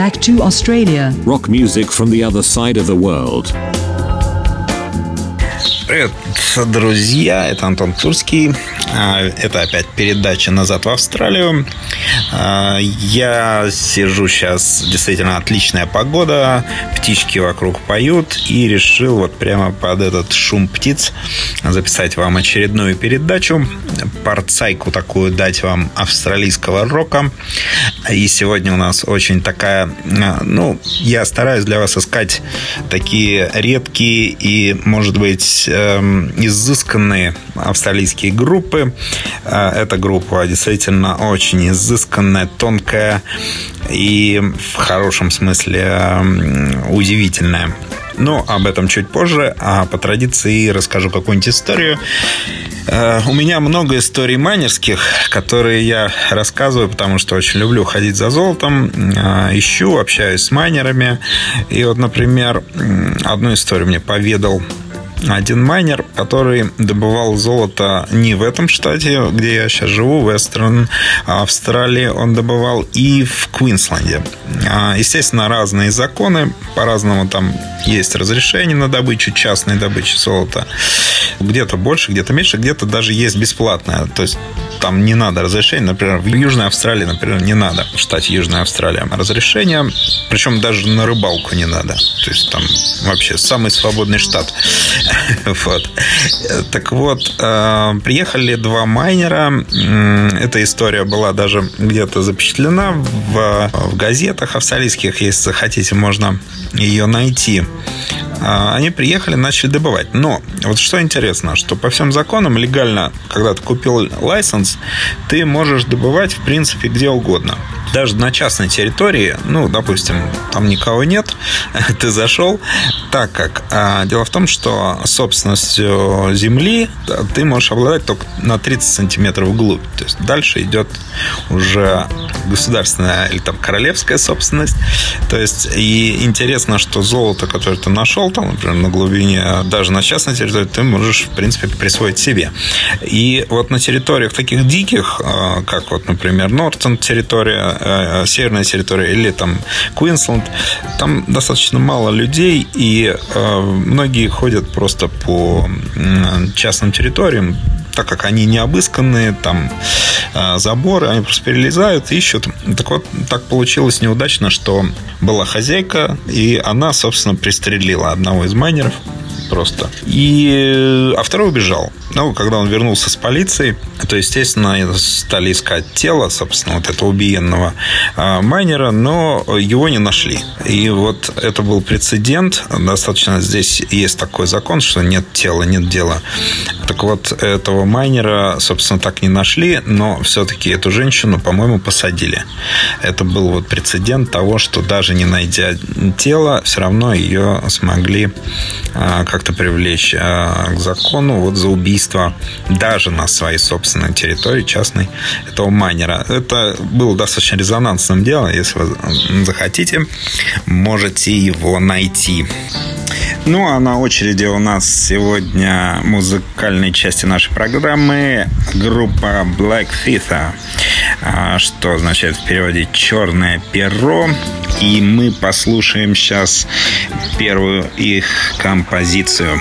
back to Australia. Rock music from the other side of the world. Привет, друзья, это Антон Турский. А, это опять передача «Назад в Австралию». А, я сижу сейчас, действительно отличная погода, птички вокруг поют, и решил вот прямо под этот шум птиц записать вам очередную передачу, парцайку такую дать вам австралийского рока. И сегодня у нас очень такая, а, ну, я стараюсь для вас искать такие редкие и, может быть, изысканные австралийские группы. Э, эта группа действительно очень изысканная, тонкая и в хорошем смысле удивительная. Но об этом чуть позже, а по традиции расскажу какую-нибудь историю. Э, у меня много историй майнерских, которые я рассказываю, потому что очень люблю ходить за золотом, э, ищу, общаюсь с майнерами. И вот, например, одну историю мне поведал один майнер, который добывал золото не в этом штате, где я сейчас живу, Вестерн Австралии, он добывал и в Квинсленде. А, естественно, разные законы, по-разному там есть разрешение на добычу, частной добычи золота. Где-то больше, где-то меньше, где-то даже есть бесплатное. То есть там не надо разрешения. Например, в Южной Австралии, например, не надо в штате Южная Австралия разрешения. Причем даже на рыбалку не надо. То есть там вообще самый свободный штат. Вот. Так вот, э, приехали два майнера. Эта история была даже где-то запечатлена в, в газетах австралийских. Если захотите, можно ее найти. А, они приехали, начали добывать. Но вот что интересно, что по всем законам легально, когда ты купил лайсенс, ты можешь добывать, в принципе, где угодно даже на частной территории, ну, допустим, там никого нет, ты зашел, так как а, дело в том, что собственностью земли ты можешь обладать только на 30 сантиметров вглубь. То есть дальше идет уже государственная или там королевская собственность. То есть и интересно, что золото, которое ты нашел там, например, на глубине, даже на частной территории, ты можешь, в принципе, присвоить себе. И вот на территориях таких диких, а, как вот, например, Нортон территория, Э, северная территория или там Квинсленд, там достаточно мало людей, и э, многие ходят просто по частным территориям, так как они не обысканные, там э, заборы, они просто перелезают, ищут. Так вот, так получилось неудачно, что была хозяйка, и она, собственно, пристрелила одного из майнеров просто. И, а второй убежал. Ну, когда он вернулся с полицией, то, естественно, стали искать тело, собственно, вот этого убиенного а, майнера, но его не нашли. И вот это был прецедент. Достаточно здесь есть такой закон, что нет тела, нет дела. Так вот, этого майнера, собственно, так не нашли, но все-таки эту женщину, по-моему, посадили. Это был вот прецедент того, что даже не найдя тело, все равно ее смогли а, как-то привлечь а, к закону вот за убийство убийства даже на своей собственной территории частной этого майнера. Это было достаточно резонансным делом. Если вы захотите, можете его найти. Ну, а на очереди у нас сегодня музыкальной части нашей программы группа Black Theta, а, что означает в переводе «черное перо». И мы послушаем сейчас первую их композицию.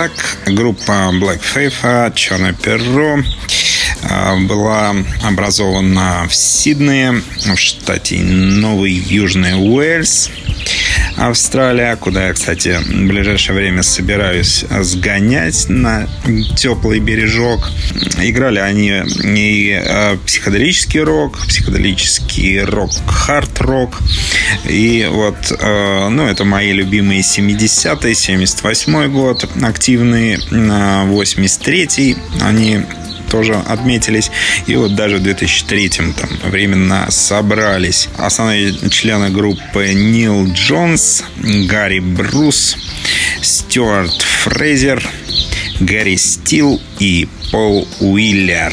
Итак, группа Black Faith, Черное перо, а, была образована в Сиднее, в штате Новый Южный Уэльс. Австралия, куда я, кстати, в ближайшее время собираюсь сгонять на теплый бережок. Играли они и э, психоделический рок, психоделический рок, хард-рок. И вот, э, ну, это мои любимые 70-е, 78 год, активные, 83-й. Они тоже отметились. И вот даже в 2003 там временно собрались основные члены группы Нил Джонс, Гарри Брус, Стюарт Фрейзер, Гарри Стил и Пол Уиллер.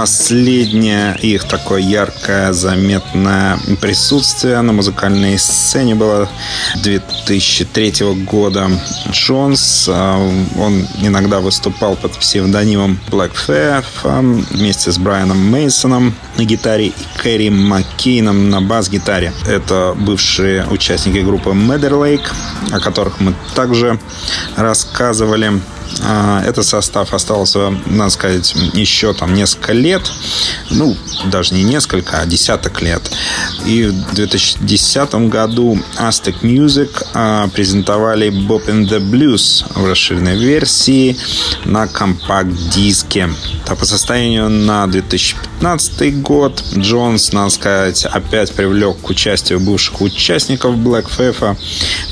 Последнее их такое яркое, заметное присутствие на музыкальной сцене было 2003 года. Джонс, э, он иногда выступал под псевдонимом Black Faith вместе с Брайаном Мейсоном на гитаре и Кэрри Маккейном на бас-гитаре. Это бывшие участники группы Lake, о которых мы также рассказывали. А, этот состав остался, надо сказать, еще там несколько лет. Ну, даже не несколько, а десяток лет. И в 2010 году Aztec Music а, презентовали Bob and the Blues в расширенной версии на компакт-диске. А по состоянию на 2015 год Джонс, надо сказать, опять привлек к участию бывших участников Black Faith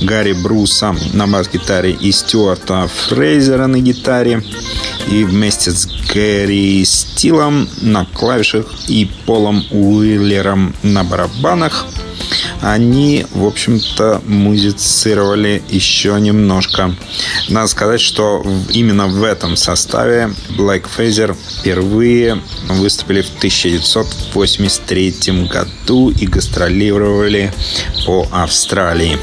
Гарри Бруса на бас-гитаре и Стюарта Фрейзера на гитаре и вместе с Гэри Стилом на клавишах и Полом Уиллером на барабанах они, в общем-то, музицировали еще немножко. Надо сказать, что именно в этом составе Black Phaser впервые выступили в 1983 году и гастролировали по Австралии.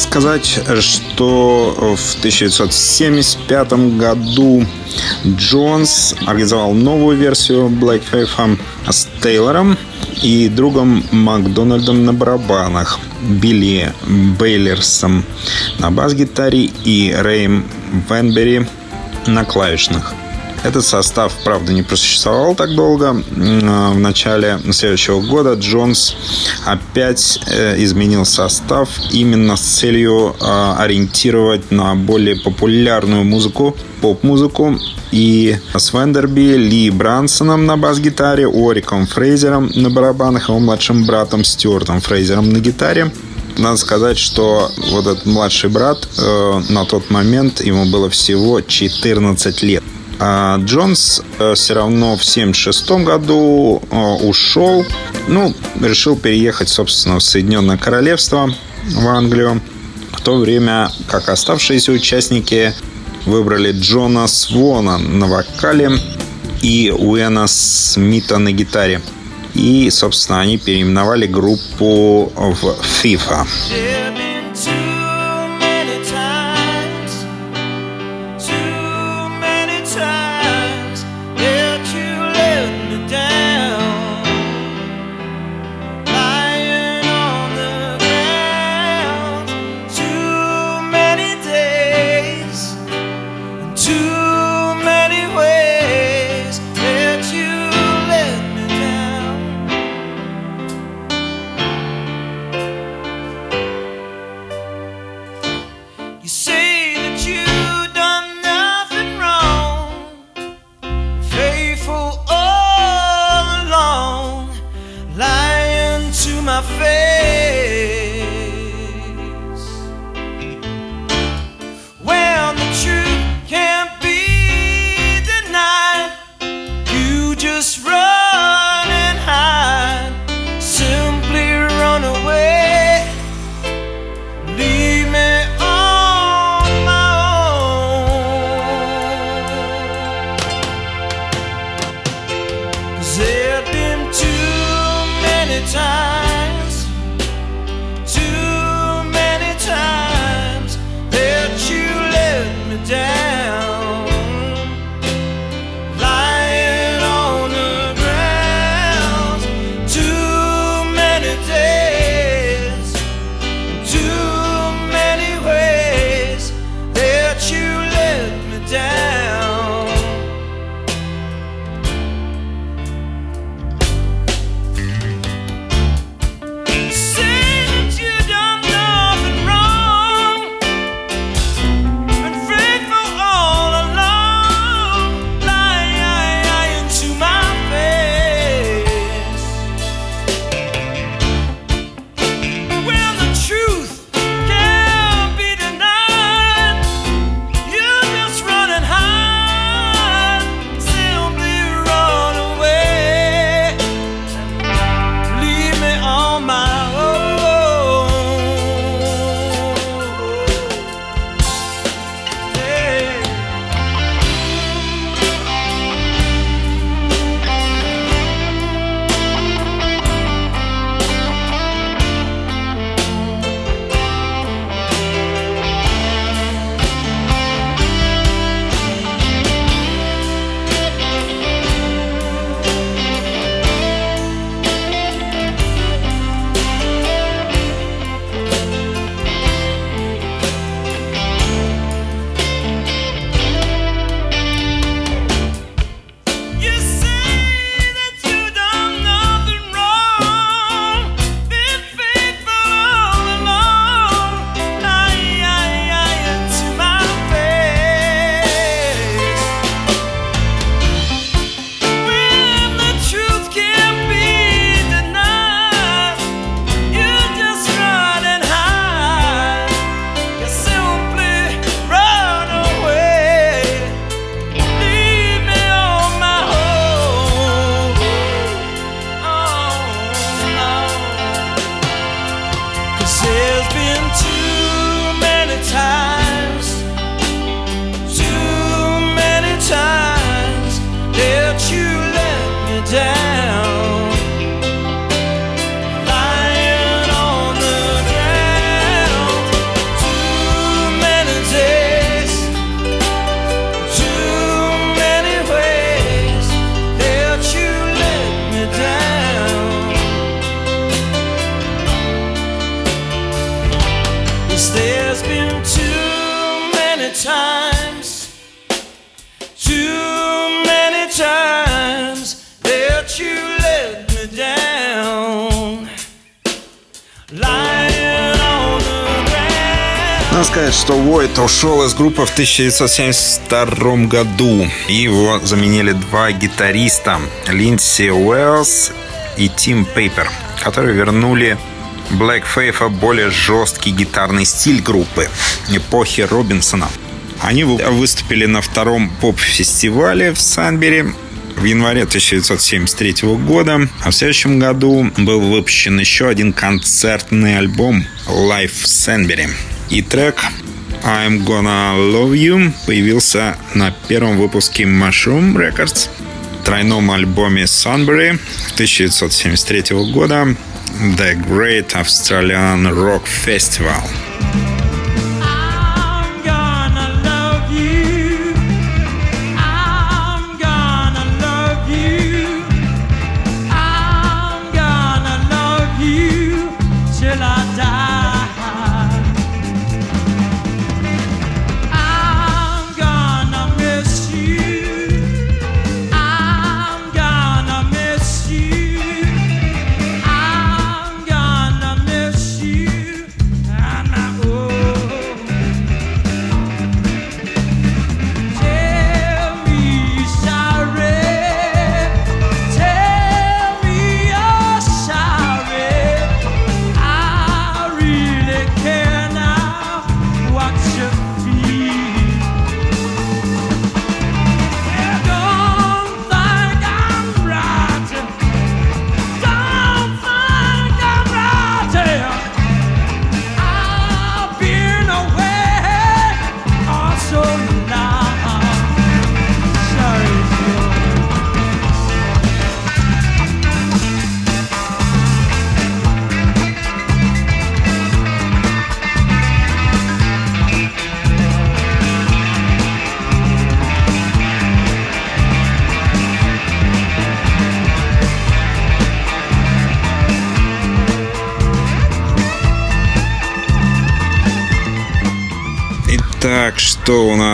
Сказать, что в 1975 году Джонс организовал новую версию Black Faith с Тейлором и другом Макдональдом на барабанах, Билли Бейлерсом на бас-гитаре и Рэем Венбери на клавишных. Этот состав, правда, не просуществовал так долго. А, в начале следующего года Джонс опять э, изменил состав именно с целью а, ориентировать на более популярную музыку, поп-музыку. И с Вендерби, Ли Брансоном на бас-гитаре, Ориком Фрейзером на барабанах, его младшим братом Стюартом Фрейзером на гитаре надо сказать, что вот этот младший брат э, на тот момент ему было всего 14 лет. А Джонс э, все равно в 1976 году э, ушел. Ну, решил переехать, собственно, в Соединенное Королевство, в Англию. В то время как оставшиеся участники выбрали Джона Свона на вокале и Уэна Смита на гитаре. И, собственно, они переименовали группу в FIFA. time. Сказать, что Войт ушел из группы в 1972 году. Его заменили два гитариста, Линдси Уэллс и Тим Пейпер, которые вернули Black Faith более жесткий гитарный стиль группы эпохи Робинсона. Они выступили на втором поп-фестивале в Санбери в январе 1973 года, а в следующем году был выпущен еще один концертный альбом Live Sanbury. И трек I'm Gonna Love You появился на первом выпуске Mushroom Records, тройном альбоме Sunbury 1973 года The Great Australian Rock Festival.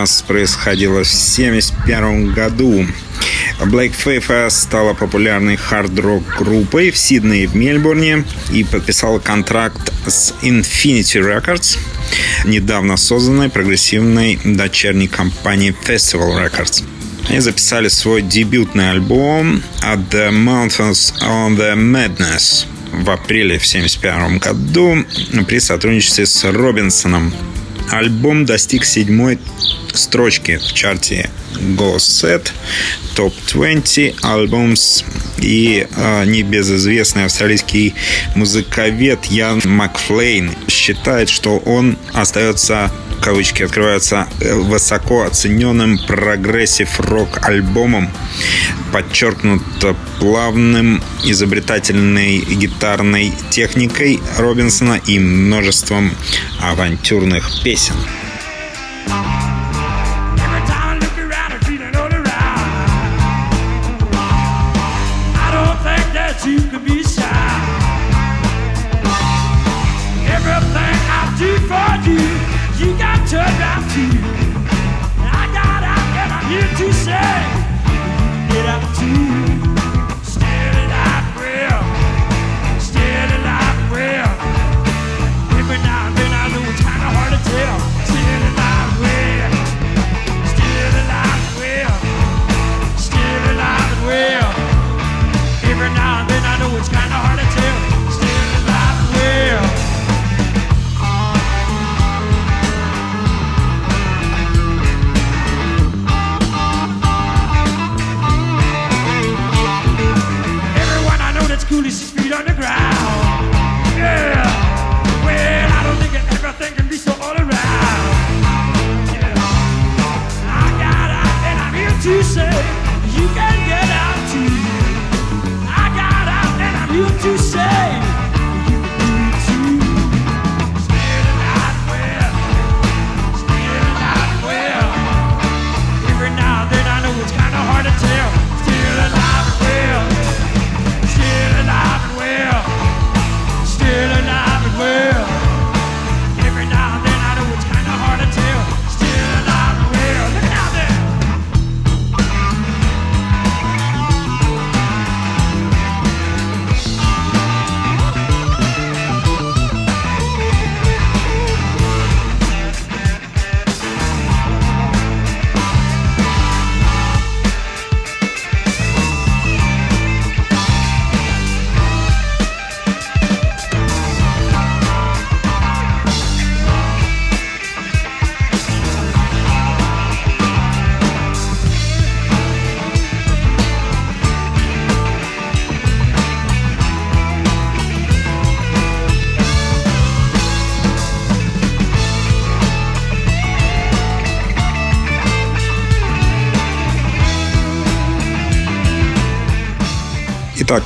Нас происходило в 1971 году? Black Faith стала популярной хард-рок группой в Сиднее и в Мельбурне и подписала контракт с Infinity Records, недавно созданной прогрессивной дочерней компанией Festival Records. Они записали свой дебютный альбом At the Mountains on the Madness в апреле в 1971 году при сотрудничестве с Робинсоном. Альбом достиг седьмой строчки в чарте Go-Set Top 20 Albums и э, небезызвестный австралийский музыковед Ян Макфарлейн считает, что он остается кавычки открываются высоко оцененным прогрессив-рок альбомом, подчеркнуто плавным изобретательной гитарной техникой Робинсона и множеством авантюрных песен. Итак,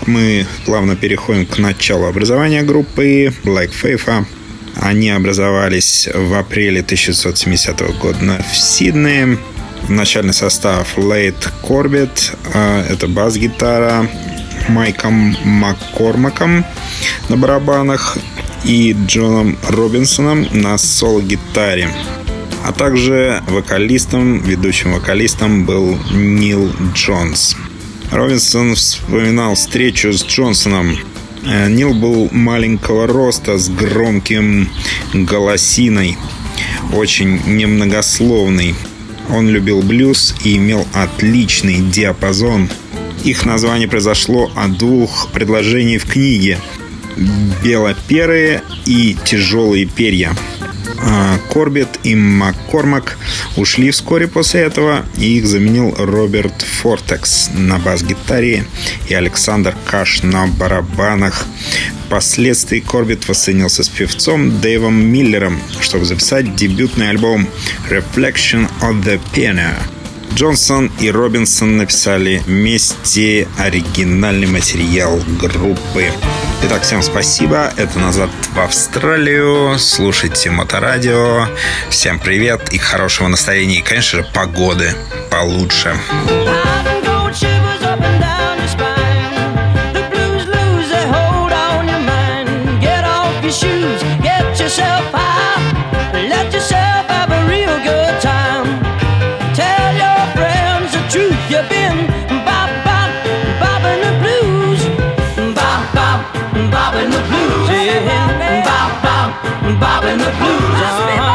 мы плавно переходим к началу образования группы Black Faith. Они образовались в апреле 1970 года в Сиднее. Начальный состав Лейт Корбет, это бас-гитара, Майком Маккормаком на барабанах и Джоном Робинсоном на соло-гитаре. А также вокалистом, ведущим вокалистом был Нил Джонс. Робинсон вспоминал встречу с Джонсоном. Э, Нил был маленького роста с громким голосиной, очень немногословный. Он любил блюз и имел отличный диапазон. Их название произошло от двух предложений в книге «Белоперые» и «Тяжелые перья». А, Корбет и Маккормак ушли вскоре после этого, и их заменил Роберт Фортекс на бас-гитаре и Александр Каш на барабанах. Впоследствии Корбет воссоединился с певцом Дэйвом Миллером, чтобы записать дебютный альбом Reflection of the Piano. Джонсон и Робинсон написали вместе оригинальный материал группы. Итак, всем спасибо. Это «Назад в Австралию». Слушайте Моторадио. Всем привет и хорошего настроения. И, конечно же, погоды получше. yourself John.